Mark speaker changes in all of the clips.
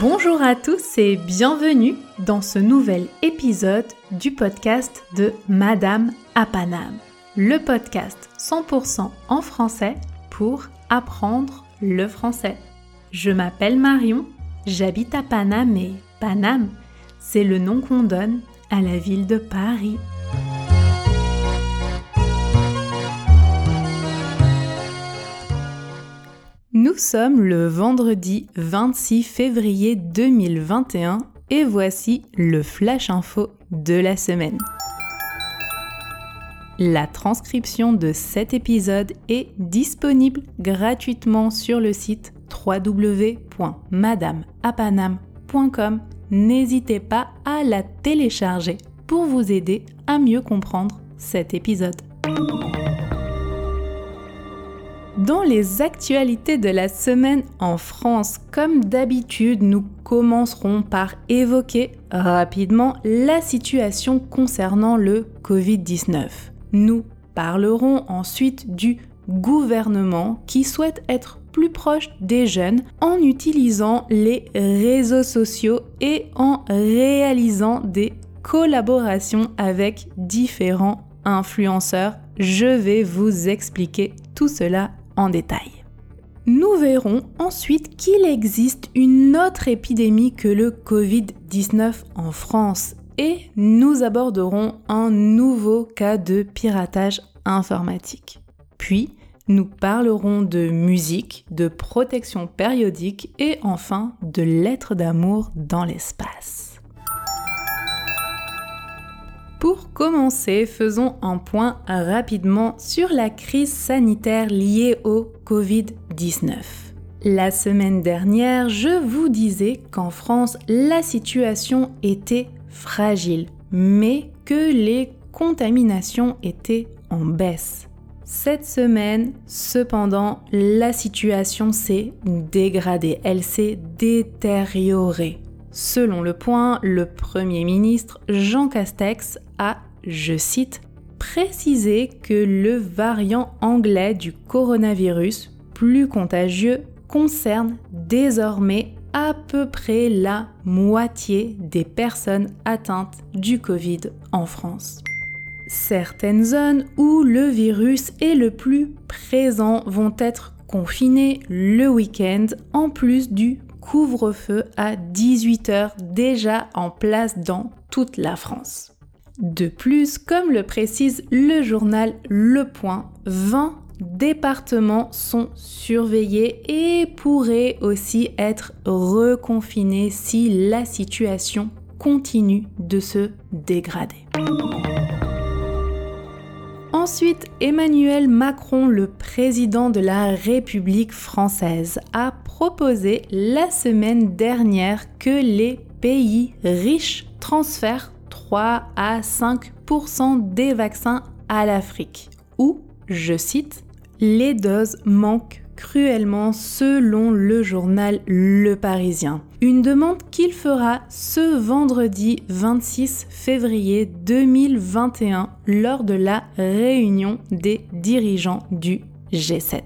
Speaker 1: Bonjour à tous et bienvenue dans ce nouvel épisode du podcast de Madame à Paname, le podcast 100% en français pour apprendre le français. Je m'appelle Marion, j'habite à Paname et Paname, c'est le nom qu'on donne à la ville de Paris. Nous sommes le vendredi 26 février 2021 et voici le flash info de la semaine. La transcription de cet épisode est disponible gratuitement sur le site www.madameapanam.com. N'hésitez pas à la télécharger pour vous aider à mieux comprendre cet épisode. Dans les actualités de la semaine en France, comme d'habitude, nous commencerons par évoquer rapidement la situation concernant le Covid-19. Nous parlerons ensuite du gouvernement qui souhaite être plus proche des jeunes en utilisant les réseaux sociaux et en réalisant des collaborations avec différents influenceurs. Je vais vous expliquer tout cela détail. Nous verrons ensuite qu'il existe une autre épidémie que le Covid-19 en France et nous aborderons un nouveau cas de piratage informatique. Puis, nous parlerons de musique, de protection périodique et enfin de lettres d'amour dans l'espace. Commencer, faisons un point rapidement sur la crise sanitaire liée au Covid-19. La semaine dernière, je vous disais qu'en France, la situation était fragile, mais que les contaminations étaient en baisse. Cette semaine, cependant, la situation s'est dégradée, elle s'est détériorée. Selon le point, le Premier ministre Jean Castex a, je cite, précisé que le variant anglais du coronavirus, plus contagieux, concerne désormais à peu près la moitié des personnes atteintes du Covid en France. Certaines zones où le virus est le plus présent vont être confinées le week-end en plus du couvre-feu à 18h déjà en place dans toute la France. De plus, comme le précise le journal Le Point, 20 départements sont surveillés et pourraient aussi être reconfinés si la situation continue de se dégrader. Ensuite, Emmanuel Macron, le président de la République française, a proposé la semaine dernière que les pays riches transfèrent 3 à 5% des vaccins à l'Afrique, où, je cite, les doses manquent cruellement selon le journal Le Parisien. Une demande qu'il fera ce vendredi 26 février 2021 lors de la réunion des dirigeants du G7.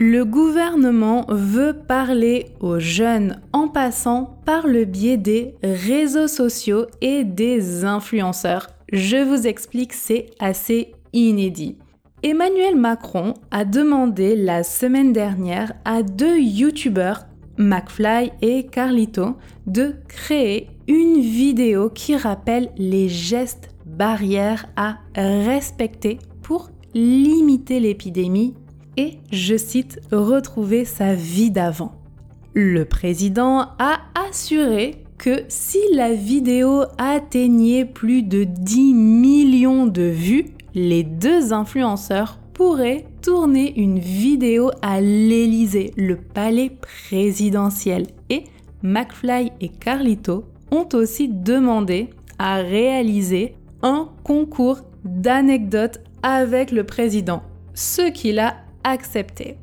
Speaker 1: Le gouvernement veut parler aux jeunes en passant par le biais des réseaux sociaux et des influenceurs. Je vous explique, c'est assez inédit. Emmanuel Macron a demandé la semaine dernière à deux youtubeurs, McFly et Carlito, de créer une vidéo qui rappelle les gestes barrières à respecter pour limiter l'épidémie et, je cite, retrouver sa vie d'avant. Le président a assuré que si la vidéo atteignait plus de 10 millions de vues, les deux influenceurs pourraient tourner une vidéo à l'Élysée, le palais présidentiel. Et McFly et Carlito ont aussi demandé à réaliser un concours d'anecdotes avec le président, ce qu'il a accepté.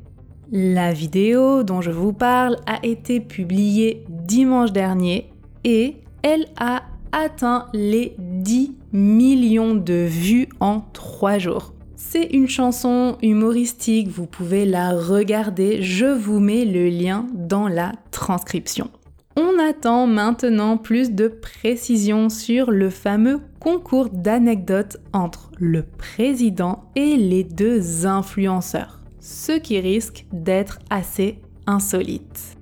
Speaker 1: La vidéo dont je vous parle a été publiée dimanche dernier et elle a atteint les 10 millions de vues en 3 jours. C'est une chanson humoristique, vous pouvez la regarder, je vous mets le lien dans la transcription. On attend maintenant plus de précisions sur le fameux concours d'anecdotes entre le président et les deux influenceurs, ce qui risque d'être assez insolite.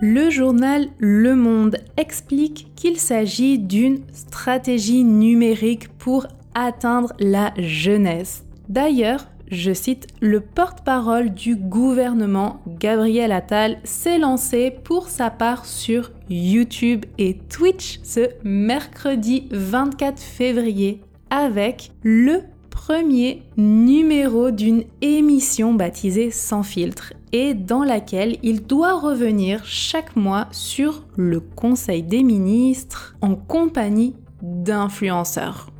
Speaker 1: Le journal Le Monde explique qu'il s'agit d'une stratégie numérique pour atteindre la jeunesse. D'ailleurs, je cite, le porte-parole du gouvernement, Gabriel Attal, s'est lancé pour sa part sur YouTube et Twitch ce mercredi 24 février avec le premier numéro d'une émission baptisée Sans filtre et dans laquelle il doit revenir chaque mois sur le Conseil des ministres en compagnie d'influenceurs.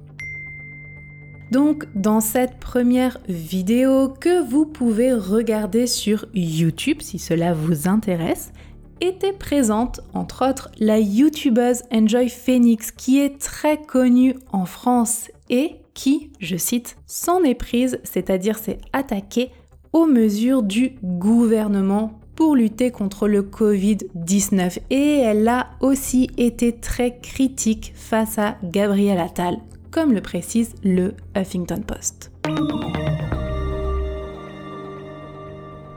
Speaker 1: Donc dans cette première vidéo que vous pouvez regarder sur YouTube si cela vous intéresse, était présente entre autres la youtubeuse Enjoy Phoenix qui est très connue en France et qui, je cite, s'en est prise, c'est-à-dire s'est attaquée aux mesures du gouvernement pour lutter contre le Covid-19 et elle a aussi été très critique face à Gabriel Attal, comme le précise le Huffington Post.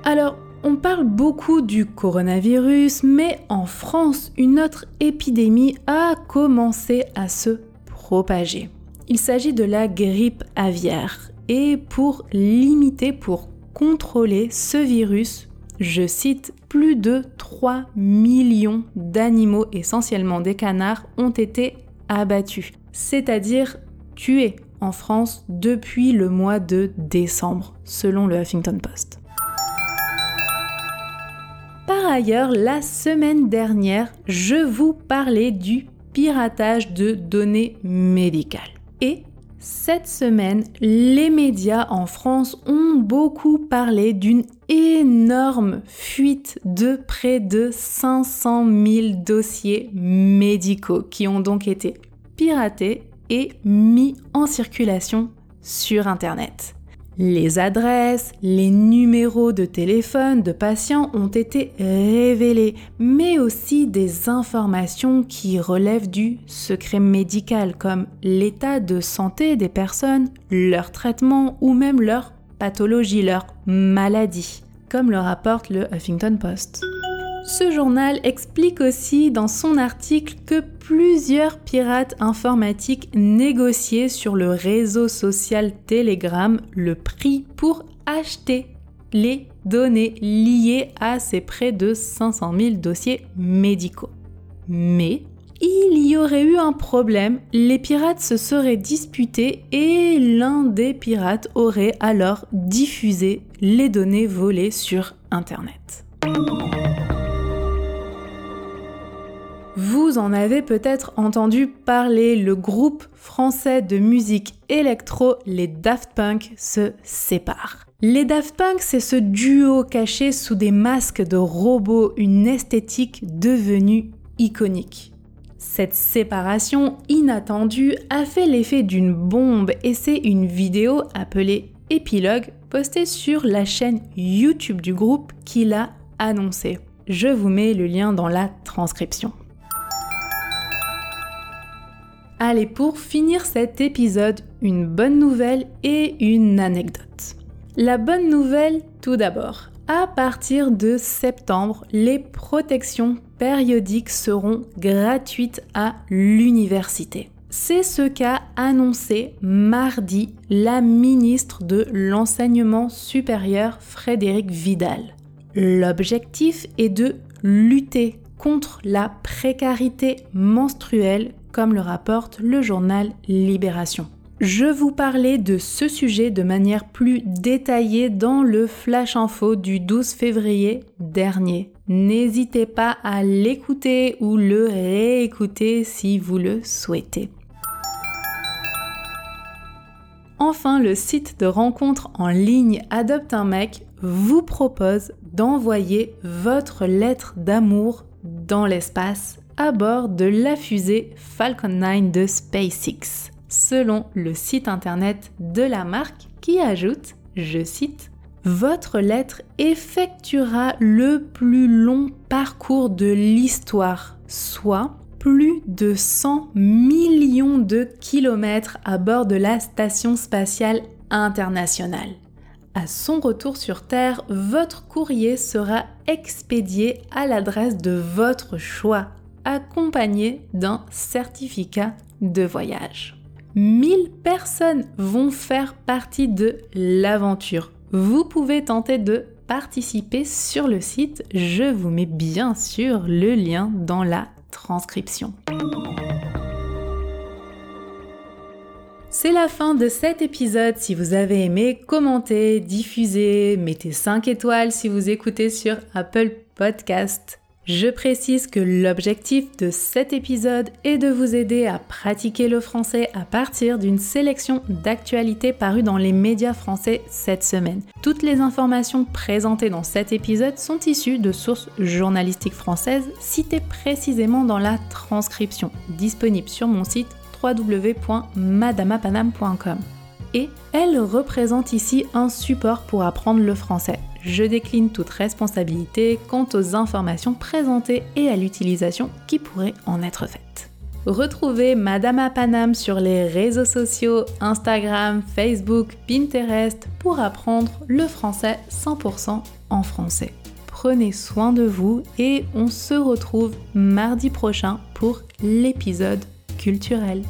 Speaker 1: Alors, on parle beaucoup du coronavirus, mais en France, une autre épidémie a commencé à se propager. Il s'agit de la grippe aviaire. Et pour limiter, pour contrôler ce virus, je cite, plus de 3 millions d'animaux, essentiellement des canards, ont été abattus c'est-à-dire tués en France depuis le mois de décembre, selon le Huffington Post. Par ailleurs, la semaine dernière, je vous parlais du piratage de données médicales. Et cette semaine, les médias en France ont beaucoup parlé d'une énorme fuite de près de 500 000 dossiers médicaux qui ont donc été piraté et mis en circulation sur Internet. Les adresses, les numéros de téléphone de patients ont été révélés, mais aussi des informations qui relèvent du secret médical comme l'état de santé des personnes, leur traitement ou même leur pathologie, leur maladie, comme le rapporte le Huffington Post. Ce journal explique aussi dans son article que plusieurs pirates informatiques négociaient sur le réseau social Telegram le prix pour acheter les données liées à ces près de 500 000 dossiers médicaux. Mais il y aurait eu un problème, les pirates se seraient disputés et l'un des pirates aurait alors diffusé les données volées sur Internet. Vous en avez peut-être entendu parler, le groupe français de musique électro, les Daft Punk, se séparent. Les Daft Punk, c'est ce duo caché sous des masques de robots, une esthétique devenue iconique. Cette séparation inattendue a fait l'effet d'une bombe et c'est une vidéo appelée Épilogue postée sur la chaîne YouTube du groupe qui l'a annoncé. Je vous mets le lien dans la transcription. Allez, pour finir cet épisode, une bonne nouvelle et une anecdote. La bonne nouvelle, tout d'abord. À partir de septembre, les protections périodiques seront gratuites à l'université. C'est ce qu'a annoncé mardi la ministre de l'Enseignement supérieur Frédéric Vidal. L'objectif est de lutter contre la précarité menstruelle comme le rapporte le journal Libération. Je vous parlais de ce sujet de manière plus détaillée dans le Flash Info du 12 février dernier. N'hésitez pas à l'écouter ou le réécouter si vous le souhaitez. Enfin, le site de rencontre en ligne Adopte un mec vous propose d'envoyer votre lettre d'amour dans l'espace à bord de la fusée Falcon 9 de SpaceX. selon le site internet de la marque qui ajoute, je cite, Votre lettre effectuera le plus long parcours de l'histoire, soit plus de 100 millions de kilomètres à bord de la Station spatiale internationale. À son retour sur Terre, votre courrier sera expédié à l'adresse de votre choix, accompagné d'un certificat de voyage. 1000 personnes vont faire partie de l'aventure. Vous pouvez tenter de participer sur le site. Je vous mets bien sûr le lien dans la transcription. C'est la fin de cet épisode. Si vous avez aimé, commentez, diffusez, mettez 5 étoiles si vous écoutez sur Apple Podcast. Je précise que l'objectif de cet épisode est de vous aider à pratiquer le français à partir d'une sélection d'actualités parues dans les médias français cette semaine. Toutes les informations présentées dans cet épisode sont issues de sources journalistiques françaises citées précisément dans la transcription, disponible sur mon site www.madamapanam.com. Et elle représente ici un support pour apprendre le français je décline toute responsabilité quant aux informations présentées et à l'utilisation qui pourrait en être faite. Retrouvez Madame à Paname sur les réseaux sociaux Instagram, Facebook, Pinterest pour apprendre le français 100% en français. Prenez soin de vous et on se retrouve mardi prochain pour l'épisode culturel.